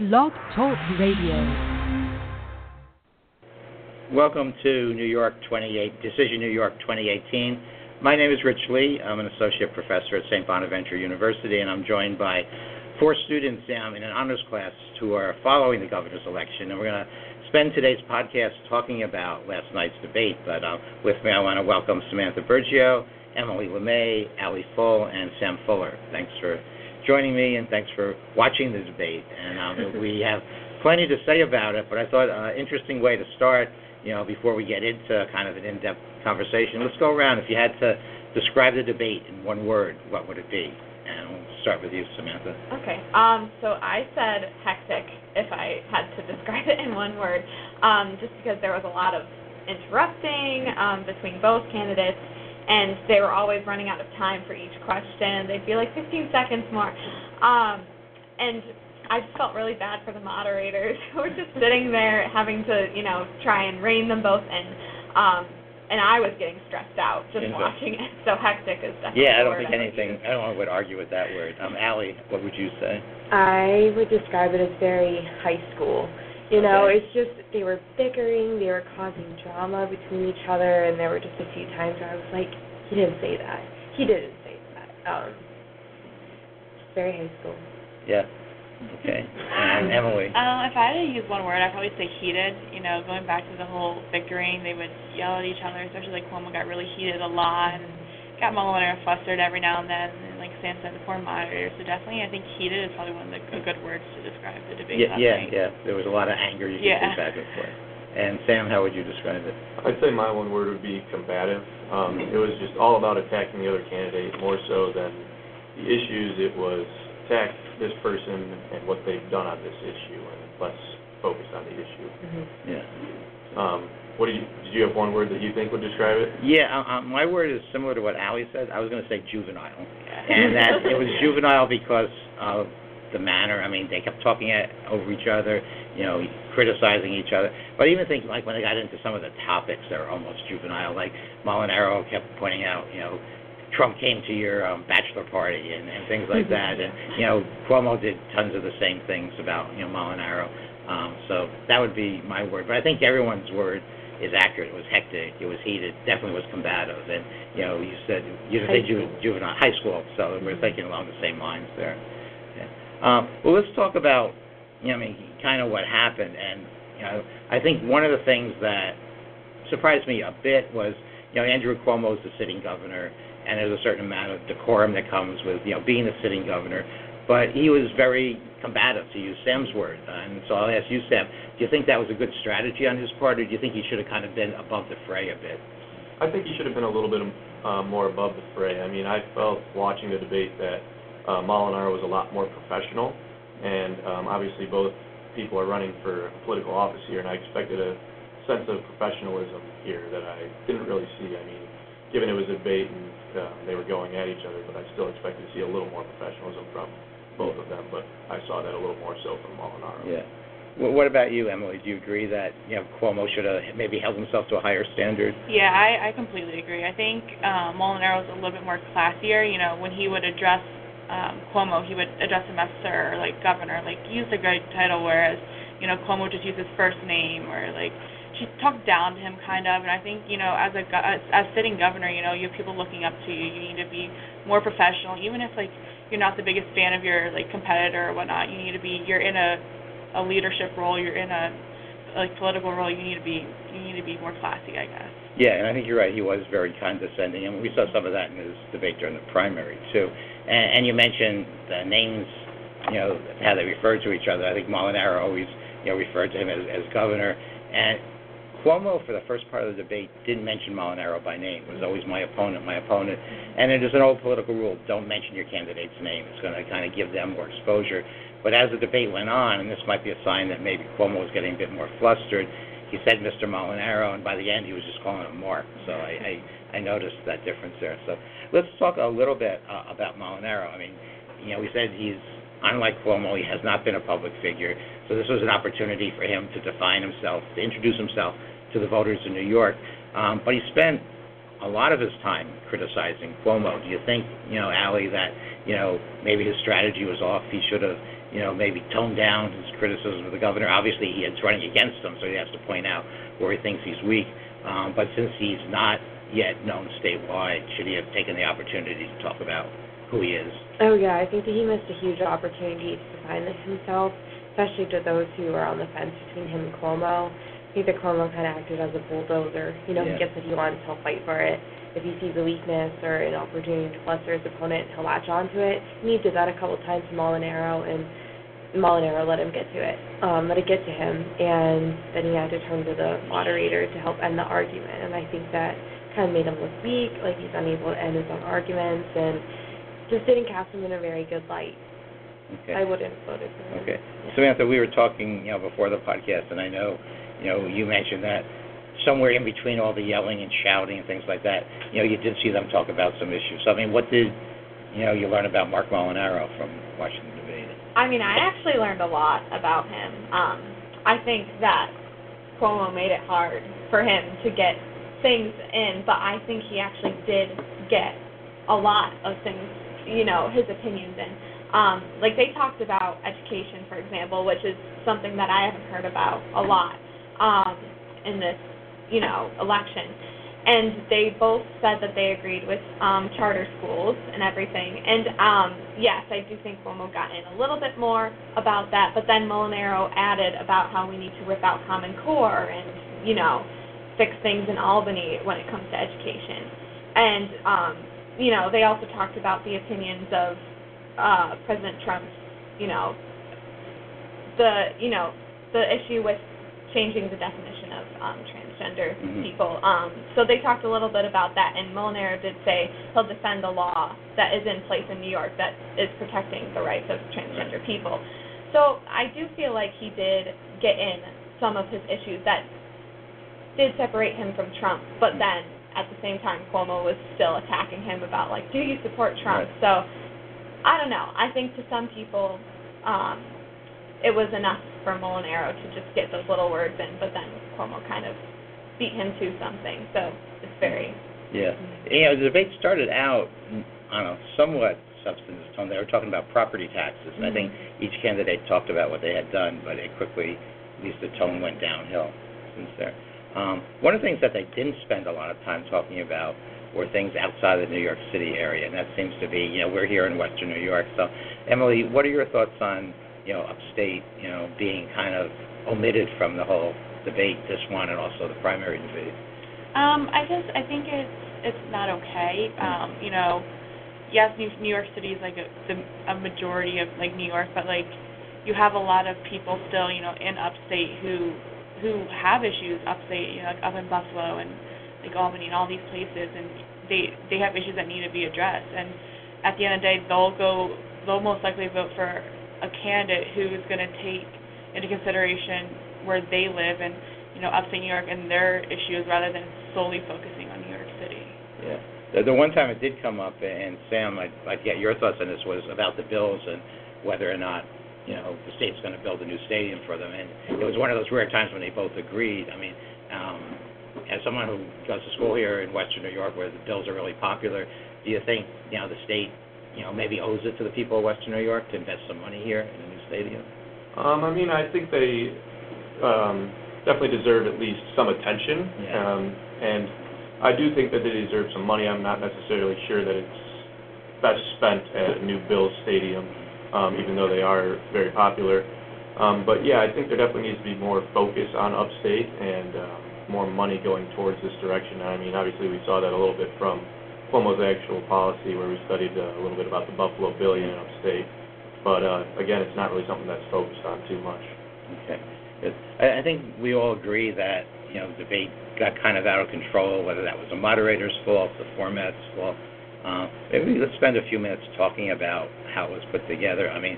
Blog Talk Radio. Welcome to New York 28 Decision New York 2018. My name is Rich Lee. I'm an associate professor at St. Bonaventure University, and I'm joined by four students um, in an honors class who are following the governor's election. And we're going to spend today's podcast talking about last night's debate. But uh, with me, I want to welcome Samantha Burgio, Emily LeMay, Ali Full, and Sam Fuller. Thanks for joining me, and thanks for watching the debate. And um, we have plenty to say about it, but I thought an uh, interesting way to start, you know, before we get into kind of an in-depth conversation, let's go around. If you had to describe the debate in one word, what would it be? And we'll start with you, Samantha. Okay. Um, so I said hectic if I had to describe it in one word, um, just because there was a lot of interrupting um, between both candidates and they were always running out of time for each question. They'd be like 15 seconds more. Um, and I just felt really bad for the moderators who were just sitting there having to, you know, try and rein them both in. Um, and I was getting stressed out just watching it. So hectic is definitely. Yeah, I don't think anything. I don't want to argue with that word. Um, Ali, what would you say? I would describe it as very high school. You know, okay. it's just they were bickering, they were causing drama between each other, and there were just a few times where I was like, he didn't say that. He didn't say that. Um, very high school. Yeah. Okay. And Emily. Um, if I had to use one word, I'd probably say heated. You know, going back to the whole bickering, they would yell at each other, especially like Cuomo got really heated a lot and got Mueller flustered every now and then. And like Sam said, the poor monitor. So definitely, I think heated is probably one of the good words to describe the debate. Yeah, yeah, night. yeah. There was a lot of anger you yeah. could see back and forth. And Sam, how would you describe it? I'd say my one word would be combative. Um, it was just all about attacking the other candidate more so than the issues. It was attack this person and what they've done on this issue, and less focus on the issue. Mm-hmm. Yeah. Um, what do you? Did you have one word that you think would describe it? Yeah, uh, uh my word is similar to what Ali said. I was going to say juvenile, and that it was juvenile because of the manner. I mean, they kept talking at, over each other, you know, criticizing each other. But even think like when they got into some of the topics that are almost juvenile, like Molinaro kept pointing out, you know, Trump came to your um, bachelor party and, and things like that, and you know, Cuomo did tons of the same things about you know Molinaro. Um, so that would be my word. But I think everyone's word is accurate. It was hectic. It was heated. Definitely was combative. And you know, you said you said ju- juvenile high school. So we're thinking along the same lines there. Um, well, let's talk about, you know, I mean, kind of what happened. And, you know, I think one of the things that surprised me a bit was, you know, Andrew Cuomo is the sitting governor, and there's a certain amount of decorum that comes with, you know, being the sitting governor. But he was very combative, to use Sam's word. And so I'll ask you, Sam, do you think that was a good strategy on his part, or do you think he should have kind of been above the fray a bit? I think he should have been a little bit uh, more above the fray. I mean, I felt watching the debate that uh, Molinaro was a lot more professional, and um, obviously both people are running for political office here, and I expected a sense of professionalism here that I didn't really see. I mean, given it was a debate and uh, they were going at each other, but I still expected to see a little more professionalism from both of them, but I saw that a little more so from Molinaro. Yeah. Well, what about you, Emily? Do you agree that you know Cuomo should have maybe held himself to a higher standard? Yeah, I, I completely agree. I think um, Molinaro was a little bit more classier. You know, when he would address um, Cuomo, he would address him as sir or like governor, like use a great title, whereas you know Cuomo just used his first name or like she talked down to him kind of. And I think you know as a as, as sitting governor, you know you have people looking up to you. You need to be more professional, even if like you're not the biggest fan of your like competitor or whatnot. You need to be you're in a a leadership role. You're in a like political role. You need to be you need to be more classy, I guess. Yeah, and I think you're right. He was very condescending, and we saw some of that in his debate during the primary too. And, and you mentioned the names, you know, how they referred to each other. I think Molinaro always, you know, referred to him as, as governor. And Cuomo, for the first part of the debate, didn't mention Molinaro by name. It was always my opponent, my opponent. And it is an old political rule: don't mention your candidate's name. It's going to kind of give them more exposure. But as the debate went on, and this might be a sign that maybe Cuomo was getting a bit more flustered, he said Mr. Molinaro, and by the end he was just calling him Marc. So I, I, I noticed that difference there. So let's talk a little bit uh, about Molinaro. I mean, you know, we said he's unlike Cuomo, he has not been a public figure. So this was an opportunity for him to define himself, to introduce himself to the voters in New York. Um, but he spent a lot of his time criticizing Cuomo. Do you think, you know, Ali, that you know maybe his strategy was off? He should have, you know, maybe tone down his criticism of the governor. Obviously, he is running against him, so he has to point out where he thinks he's weak. Um, but since he's not yet known statewide, should he have taken the opportunity to talk about who he is? Oh yeah, I think that he missed a huge opportunity to define himself, especially to those who are on the fence between him and Cuomo. I think that Cuomo kind of acted as a bulldozer. You know, Yeah. he gets what he wants, he'll fight for it. If he sees a weakness or an opportunity to fluster his opponent, he'll latch onto it. And he did that a couple times to Molinaro, and Molinaro let him get to it, um, let it get to him, and then he had to turn to the moderator to help end the argument. And I think that kind of made him look weak, like he's unable to end his own arguments, and just didn't cast him in a very good light. Okay. I wouldn't have voted for him. Okay. Yeah. Samantha, we were talking, you know, before the podcast, and I know, you know, you mentioned that somewhere in between all the yelling and shouting and things like that, you know, you did see them talk about some issues. So, I mean, what did, you know, you learn about Marc Molinaro from watching the debate? I mean, I actually learned a lot about him. Um, I think that Cuomo made it hard for him to get things in, but I think he actually did get a lot of things, you know, his opinions in. Um, like they talked about education, for example, which is something that I haven't heard about a lot um, in this, you know, election. And they both said that they agreed with um, charter schools and everything. And um, yes, I do think Cuomo got in a little bit more about that. But then Molinaro added about how we need to rip out Common Core and you know fix things in Albany when it comes to education. And um, you know they also talked about the opinions of uh, President Trump's you know the you know the issue with changing the definition of um, transgender Mhm. people. Um, so they talked a little bit about that, and Molinaro did say he'll defend the law that is in place in New York that is protecting the rights of transgender people. So I do feel like he did get in some of his issues that did separate him from Trump, but then at the same time Cuomo was still attacking him about like, do you support Trump? Right. So I don't know. I think to some people, um, it was enough for Molinaro to just get those little words in, but then Cuomo kind of beat him to something. So it's very Yeah. You know, the debate started out on a somewhat substantive tone. They were talking about property taxes. And I think each candidate talked about what they had done, but it quickly, at least the tone went downhill since there. Um, one of the things that they didn't spend a lot of time talking about were things outside the New York City area, and that seems to be, you know, we're here in Western New York. So, Emily, what are your thoughts on, you know, upstate, you know, being kind of omitted from the whole debate, this one, and also the primary debate? Um, I just I think it's it's not okay. Um, you know, yes, New, New York City is like a the a majority of like New York, but like you have a lot of people still, you know, in upstate who who have issues upstate, you know, like up in Buffalo and like Albany and all these places, and they they have issues that need to be addressed. And at the end of the day, they'll go they'll most likely vote for a candidate who is going to take into consideration where they live and you know upstate New York and their issues rather than solely focusing on New York City. Yeah. The, the one time it did come up, and Sam, I'd, I'd get your thoughts on this, was about the Bills and whether or not, you know, the state's going to build a new stadium for them. And it was one of those rare times when they both agreed. I mean, um, as someone who goes to school here in Western New York where the Bills are really popular, do you think, you know, the state, you know, maybe owes it to the people of Western New York to invest some money here in a new stadium? Um, I mean, I think they um, definitely deserve at least some attention. Yeah. Um, and I do think that they deserve some money. I'm not necessarily sure that it's best spent at a new Bills stadium, um, even though they are very popular. Um, but yeah, I think there definitely needs to be more focus on upstate and um, more money going towards this direction. I mean, obviously we saw that a little bit from Cuomo's actual policy where we studied uh, a little bit about the Buffalo Billion in upstate. But uh, again, it's not really something that's focused on too much. Okay. I, think we all agree that, you know, the debate got kind of out of control, whether that was the moderator's fault, the format's fault. Uh, maybe let's spend a few minutes talking about how it was put together. I mean,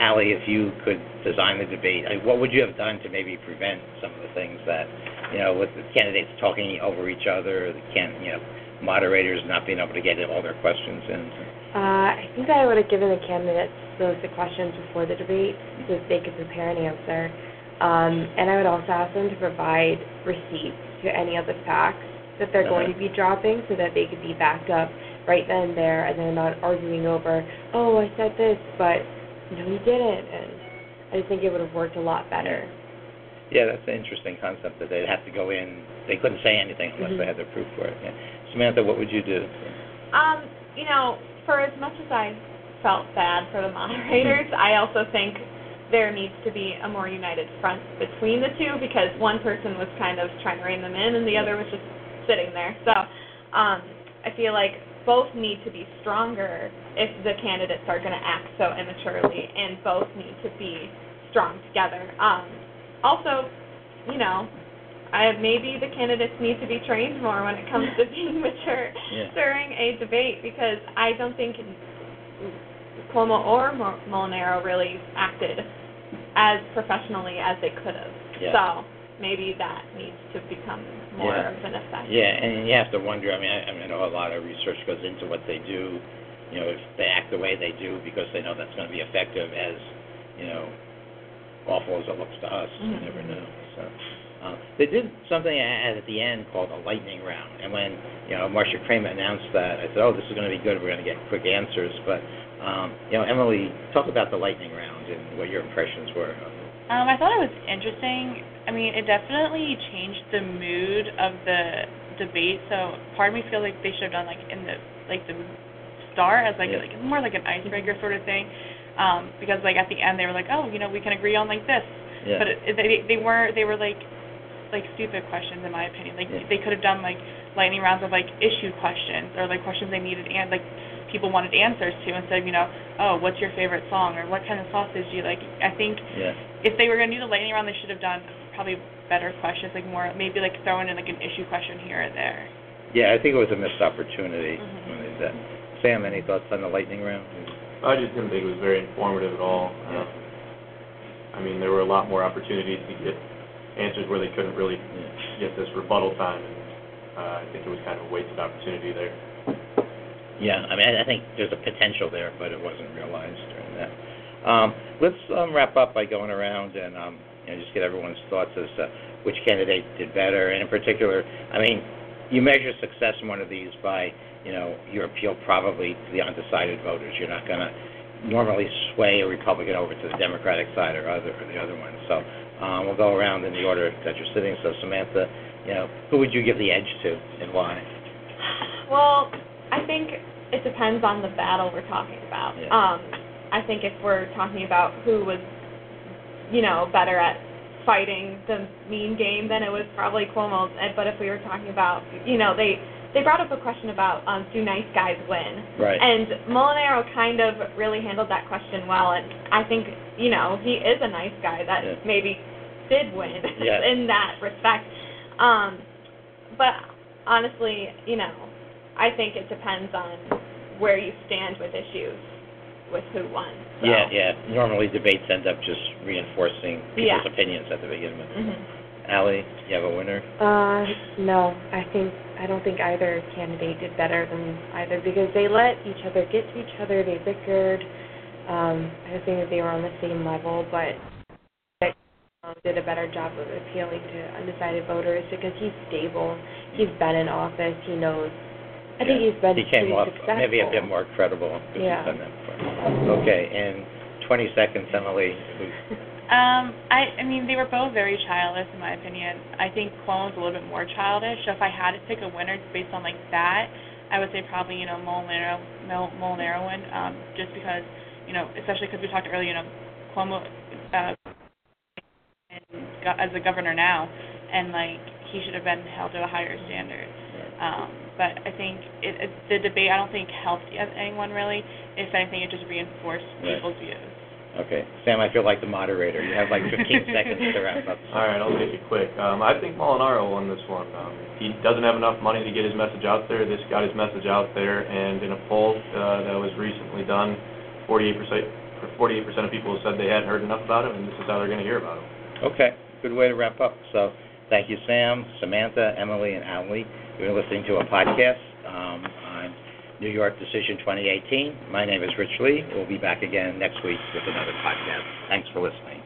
Ali, if you could design the debate, I what would you have done to maybe prevent some of the things that, you know, with the candidates talking over each other, the can, you know, moderators not being able to get all their questions in? Uh, I think I would have given the candidates those the questions before the debate so that they could prepare an answer. Um, and I would also ask them to provide receipts to any of the facts that they're going to be dropping so that they could be backed up right then and there and they're not arguing over, oh, I said this, but no, he didn't, and I just think it would have worked a lot better. Yeah, that's an interesting concept, that they'd have to go in, they couldn't say anything unless they Mhm. had their proof for it, yeah. Samantha, what would you do? Um, you know, for as much as I felt bad for the moderators, I also think there needs to be a more united front between the two because one person was kind of trying to rein them in and the other was just sitting there. So, um, I feel like both need to be stronger if the candidates are going to act so immaturely, and both need to be strong together. Um, also, you know, I, maybe the candidates need to be trained more when it comes to being mature Yeah. during a debate because I don't think Cuomo or Mo- Molinaro really acted as professionally as they could have. Yeah. So maybe that needs to become more Yeah. of an effect. Yeah, and you have to wonder, I mean, I, I mean, I know a lot of research goes into what they do, you know, if they act the way they do because they know that's gonna be effective as, you know, awful as it looks to us, you Mhm. never know, so. Uh, they did something at, at the end called a lightning round, and when, you know, Marcia Kramer announced that, I said, oh, this is gonna be good, we're gonna get quick answers, but, um, you know, Emily, talk about the lightning round and what your impressions were. Um, I thought it was interesting. I mean, it definitely changed the mood of the debate. So part of me feels like they should have done like in the like the start as like Yeah. like more like an icebreaker sort of thing. Um, because like at the end they were like, oh, you know, we can agree on like this. Yeah. But it, they they weren't. They were like like stupid questions in my opinion. Like Yeah. they could have done like lightning rounds of like issue questions or like questions they needed and like people wanted answers to instead of you know oh what's your favorite song or what kind of sausage do you like. I think Yeah. if they were going to do the lightning round, they should have done probably better questions, like more maybe like throwing in like an issue question here or there. Yeah, I think it was a missed opportunity Mhm. when they did that. Sam, any thoughts on the lightning round? I just didn't think it was very informative at all. Yeah. Um, I mean, there were a lot more opportunities to get answers where they couldn't really get this rebuttal time, and uh, I think it was kind of a wasted opportunity there. Yeah, I mean, I I think there's a potential there, but it wasn't realized during that. Um, let's um, wrap up by going around and um, you know, just get everyone's thoughts as to which candidate did better, and in particular, I mean, you measure success in one of these by, you know, your appeal probably to the undecided voters. You're not to normally sway a Republican over to the Democratic side or other or the other one. So um, we'll go around in the order that you're sitting. So Samantha, you know, who would you give the edge to and why? Well, I think it depends on the battle we're talking about. Yeah. Um, I think if we're talking about who was, you know, better at fighting the mean game, then it was probably Cuomo. But if we were talking about, you know, they they brought up a question about um, do nice guys win? Right. And Molinaro kind of really handled that question well, and I think you know he is a nice guy that Yeah. maybe did win Yeah. in that respect. Um, but honestly, you know, I think it depends on where you stand with issues, with who won. So. Yeah, yeah. Normally debates end up just reinforcing people's Yeah. opinions at the beginning. hmm Ali, you have a winner? Uh, no, I think I don't think either candidate did better than either because they let each other get to each other. They bickered. Um, I don't think that they were on the same level, but um, did a better job of appealing to undecided voters because he's stable. He's been in office. He knows. I think Yeah. he's been He came off successful. maybe a bit more credible because Yeah. he's done that before. Okay, in 20 seconds, Emily, Um, I, I mean, they were both very childish in my opinion. I think Cuomo's a little bit more childish. So if I had to pick a winner based on like that, I would say probably you know Molinaro, Mol- Molinaro win, um, just because you know, especially because we talked earlier, you know, Cuomo uh, as a governor now, and like he should have been held to a higher standard. Um, but I think it, it, the debate I don't think helped anyone really. If anything, it just reinforced Right. people's views. Okay. Sam, I feel like the moderator. You have like 15 seconds to wrap up. All right, I'll make it quick. Um, I think Molinaro won this one. Um, he doesn't have enough money to get his message out there. This got his message out there, and in a poll uh, that was recently done, 48% 48% of people said they hadn't heard enough about him, and this is how they're going to hear about him. Okay, good way to wrap up. So thank you, Sam, Samantha, Emily, and Ali. You're listening to a podcast um, on New York Decision 2018. My name is Rich Lee. We'll be back again next week with another podcast. Thanks for listening.